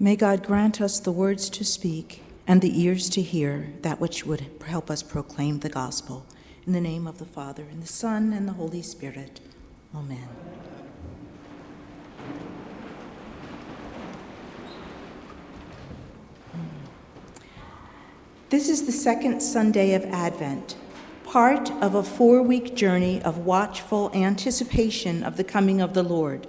May God grant us the words to speak and the ears to hear that which would help us proclaim the gospel. In the name of the Father, and the Son, and the Holy Spirit. Amen. This is the second Sunday of Advent, part of a four week journey of watchful anticipation of the coming of the Lord,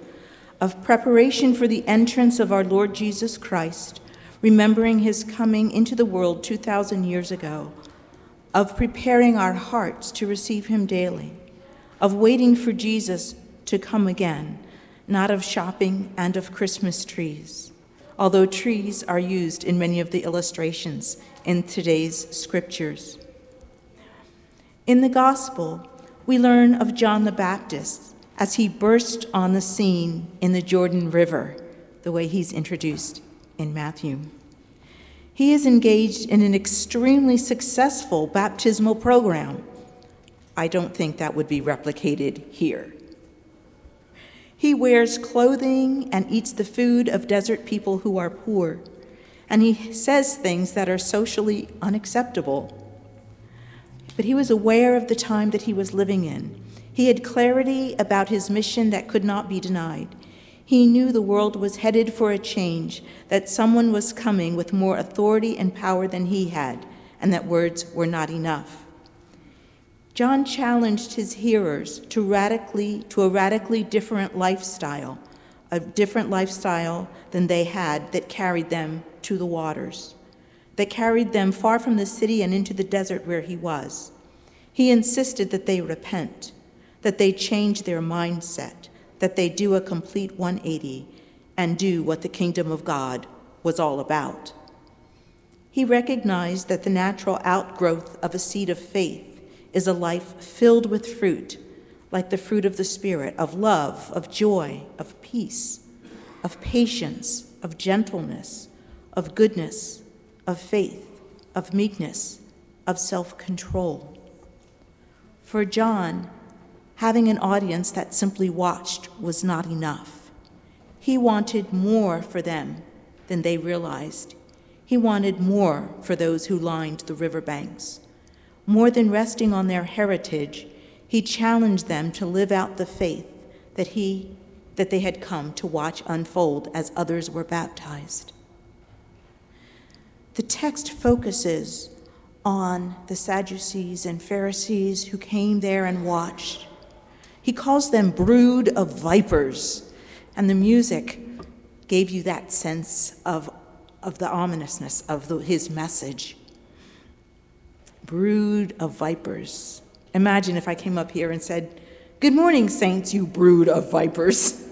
of preparation for the entrance of our Lord Jesus Christ, remembering his coming into the world 2,000 years ago, of preparing our hearts to receive him daily, of waiting for Jesus to come again, not of shopping and of Christmas trees, although trees are used in many of the illustrations in today's scriptures. In the Gospel, we learn of John the Baptist as he burst on the scene in the Jordan River, the way he's introduced in Matthew. He is engaged in an extremely successful baptismal program. I don't think that would be replicated here. He wears clothing and eats the food of desert people who are poor and he says things that are socially unacceptable. But he was aware of the time that he was living in. He had clarity about his mission that could not be denied. He knew the world was headed for a change, that someone was coming with more authority and power than he had, and that words were not enough. John challenged his hearers to radically to a radically different lifestyle, a different lifestyle than they had that carried them to the waters, that carried them far from the city and into the desert where he was. He insisted that they repent, that they change their mindset, that they do a complete 180 and do what the kingdom of God was all about. He recognized that the natural outgrowth of a seed of faith is a life filled with fruit, like the fruit of the Spirit, of love, of joy, of peace, of patience, of gentleness, of goodness, of faith, of meekness, of self control. For John, having an audience that simply watched was not enough. He wanted more for them than they realized. He wanted more for those who lined the riverbanks. More than resting on their heritage, he challenged them to live out the faith that he that they had come to watch unfold as others were baptized. The text focuses on the Sadducees and Pharisees who came there and watched. He calls them brood of vipers, and the music gave you that sense of, of the ominousness of the, his message. Brood of vipers. Imagine if I came up here and said, Good morning, saints, you brood of vipers.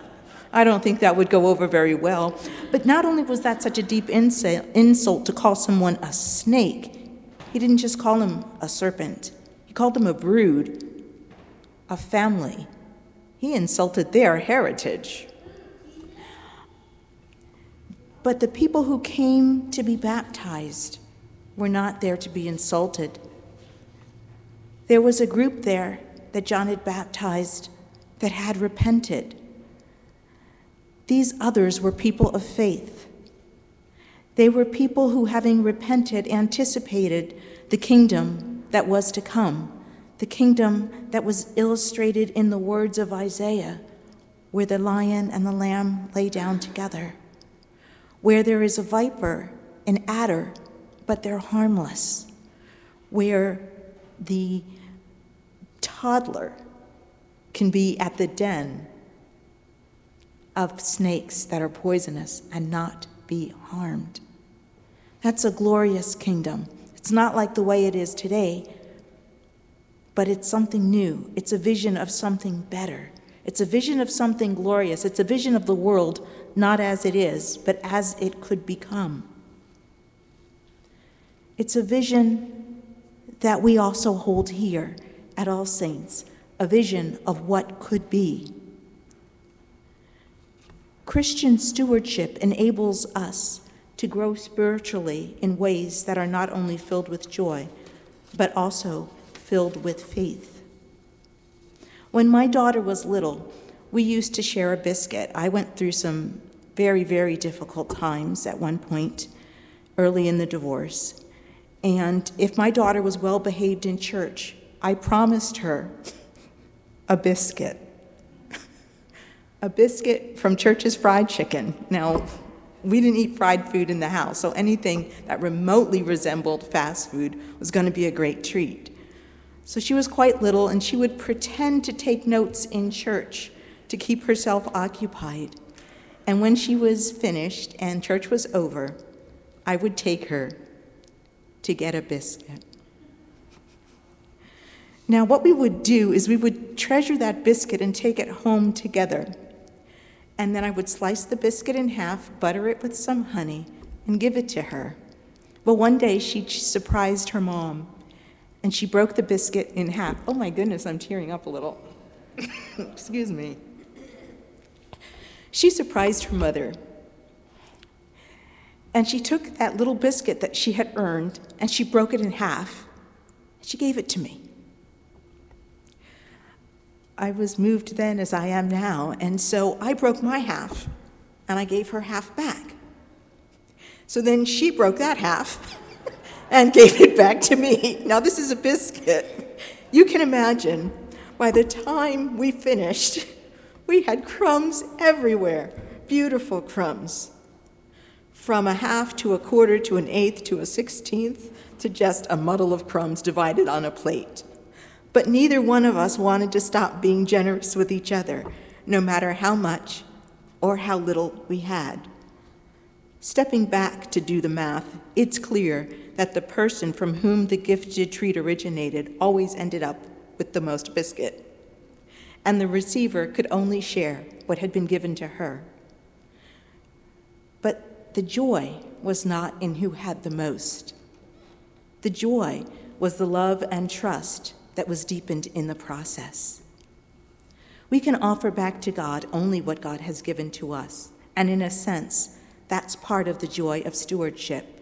I don't think that would go over very well. But not only was that such a deep insult to call someone a snake, he didn't just call him a serpent, he called them a brood, a family. He insulted their heritage. But the people who came to be baptized were not there to be insulted. There was a group there that John had baptized that had repented. These others were people of faith. They were people who, having repented, anticipated the kingdom that was to come, the kingdom that was illustrated in the words of Isaiah, where the lion and the lamb lay down together, where there is a viper, an adder, but they're harmless, where the toddler can be at the den of snakes that are poisonous and not be harmed. That's a glorious kingdom. It's not like the way it is today, but it's something new. It's a vision of something better. It's a vision of something glorious. It's a vision of the world not as it is, but as it could become. It's a vision that we also hold here at All Saints, a vision of what could be. Christian stewardship enables us to grow spiritually in ways that are not only filled with joy, but also filled with faith. When my daughter was little, we used to share a biscuit. I went through some very, very difficult times at one point early in the divorce. And if my daughter was well behaved in church, I promised her a biscuit. a biscuit from Church's Fried Chicken. Now, we didn't eat fried food in the house, so anything that remotely resembled fast food was going to be a great treat. So she was quite little, and she would pretend to take notes in church to keep herself occupied. And when she was finished and church was over, I would take her to get a biscuit. Now, what we would do is we would treasure that biscuit and take it home together. And then I would slice the biscuit in half, butter it with some honey, and give it to her. Well, one day she surprised her mom, and she broke the biscuit in half. Oh my goodness, I'm tearing up a little. Excuse me. She surprised her mother. And she took that little biscuit that she had earned and she broke it in half. She gave it to me. I was moved then as I am now, and so I broke my half and I gave her half back. So then she broke that half and gave it back to me. Now, this is a biscuit. You can imagine, by the time we finished, we had crumbs everywhere, beautiful crumbs. From a half to a quarter to an eighth to a sixteenth to just a muddle of crumbs divided on a plate. But neither one of us wanted to stop being generous with each other, no matter how much or how little we had. Stepping back to do the math, it's clear that the person from whom the gifted treat originated always ended up with the most biscuit. And the receiver could only share what had been given to her. But the joy was not in who had the most. The joy was the love and trust that was deepened in the process. We can offer back to God only what God has given to us, and in a sense, that's part of the joy of stewardship.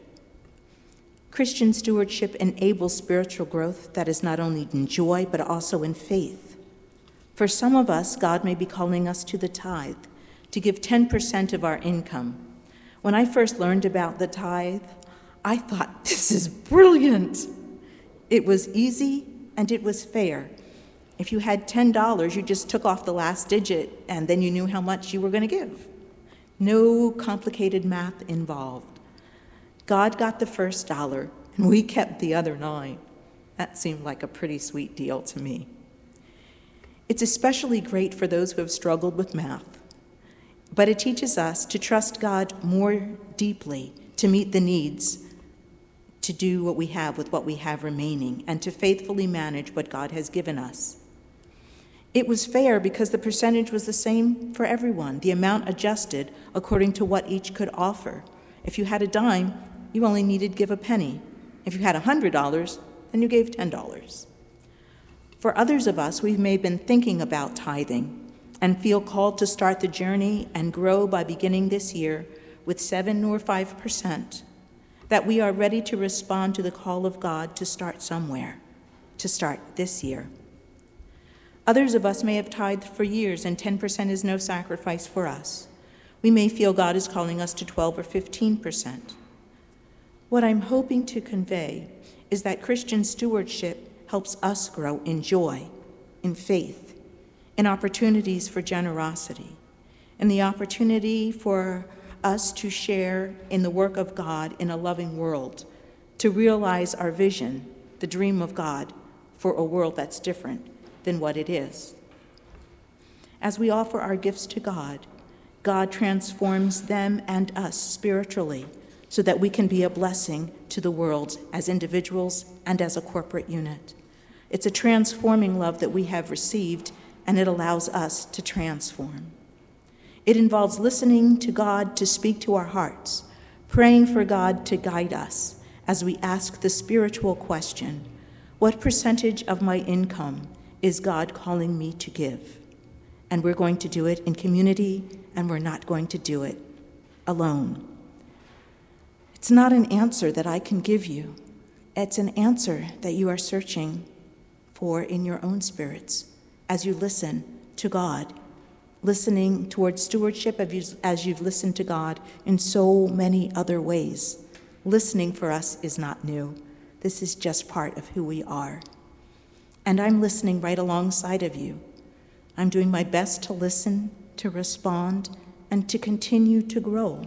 Christian stewardship enables spiritual growth that is not only in joy, but also in faith. For some of us, God may be calling us to the tithe, to give 10% of our income. When I first learned about the tithe, I thought, this is brilliant. It was easy and it was fair. If you had $10, you just took off the last digit and then you knew how much you were going to give. No complicated math involved. God got the first dollar and we kept the other nine. That seemed like a pretty sweet deal to me. It's especially great for those who have struggled with math, but it teaches us to trust God more deeply to meet the needs to do what we have with what we have remaining and to faithfully manage what God has given us. It was fair because the percentage was the same for everyone, the amount adjusted according to what each could offer. If you had a dime, you only needed give a penny. If you had a $100, then you gave $10. For others of us, we may have been thinking about tithing and feel called to start the journey and grow by beginning this year with 7 or 5% that we are ready to respond to the call of God to start somewhere, to start this year. Others of us may have tithed for years, and 10% is no sacrifice for us. We may feel God is calling us to 12 or 15%. What I'm hoping to convey is that Christian stewardship helps us grow in joy, in faith, in opportunities for generosity, in the opportunity for us to share in the work of God in a loving world, to realize our vision, the dream of God, for a world that's different than what it is. As we offer our gifts to God, God transforms them and us spiritually so that we can be a blessing to the world as individuals and as a corporate unit. It's a transforming love that we have received, and it allows us to transform. It involves listening to God to speak to our hearts, praying for God to guide us as we ask the spiritual question What percentage of my income is God calling me to give? And we're going to do it in community, and we're not going to do it alone. It's not an answer that I can give you, it's an answer that you are searching for in your own spirits as you listen to God listening towards stewardship as you've listened to God in so many other ways. Listening for us is not new. This is just part of who we are. And I'm listening right alongside of you. I'm doing my best to listen, to respond, and to continue to grow.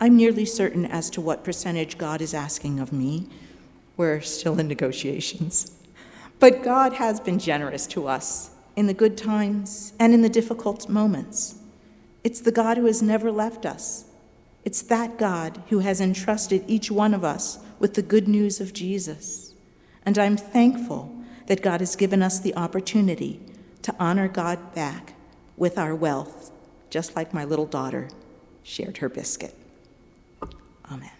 I'm nearly certain as to what percentage God is asking of me. We're still in negotiations. But God has been generous to us in the good times and in the difficult moments. It's the God who has never left us. It's that God who has entrusted each one of us with the good news of Jesus. And I'm thankful that God has given us the opportunity to honor God back with our wealth, just like my little daughter shared her biscuit. Amen.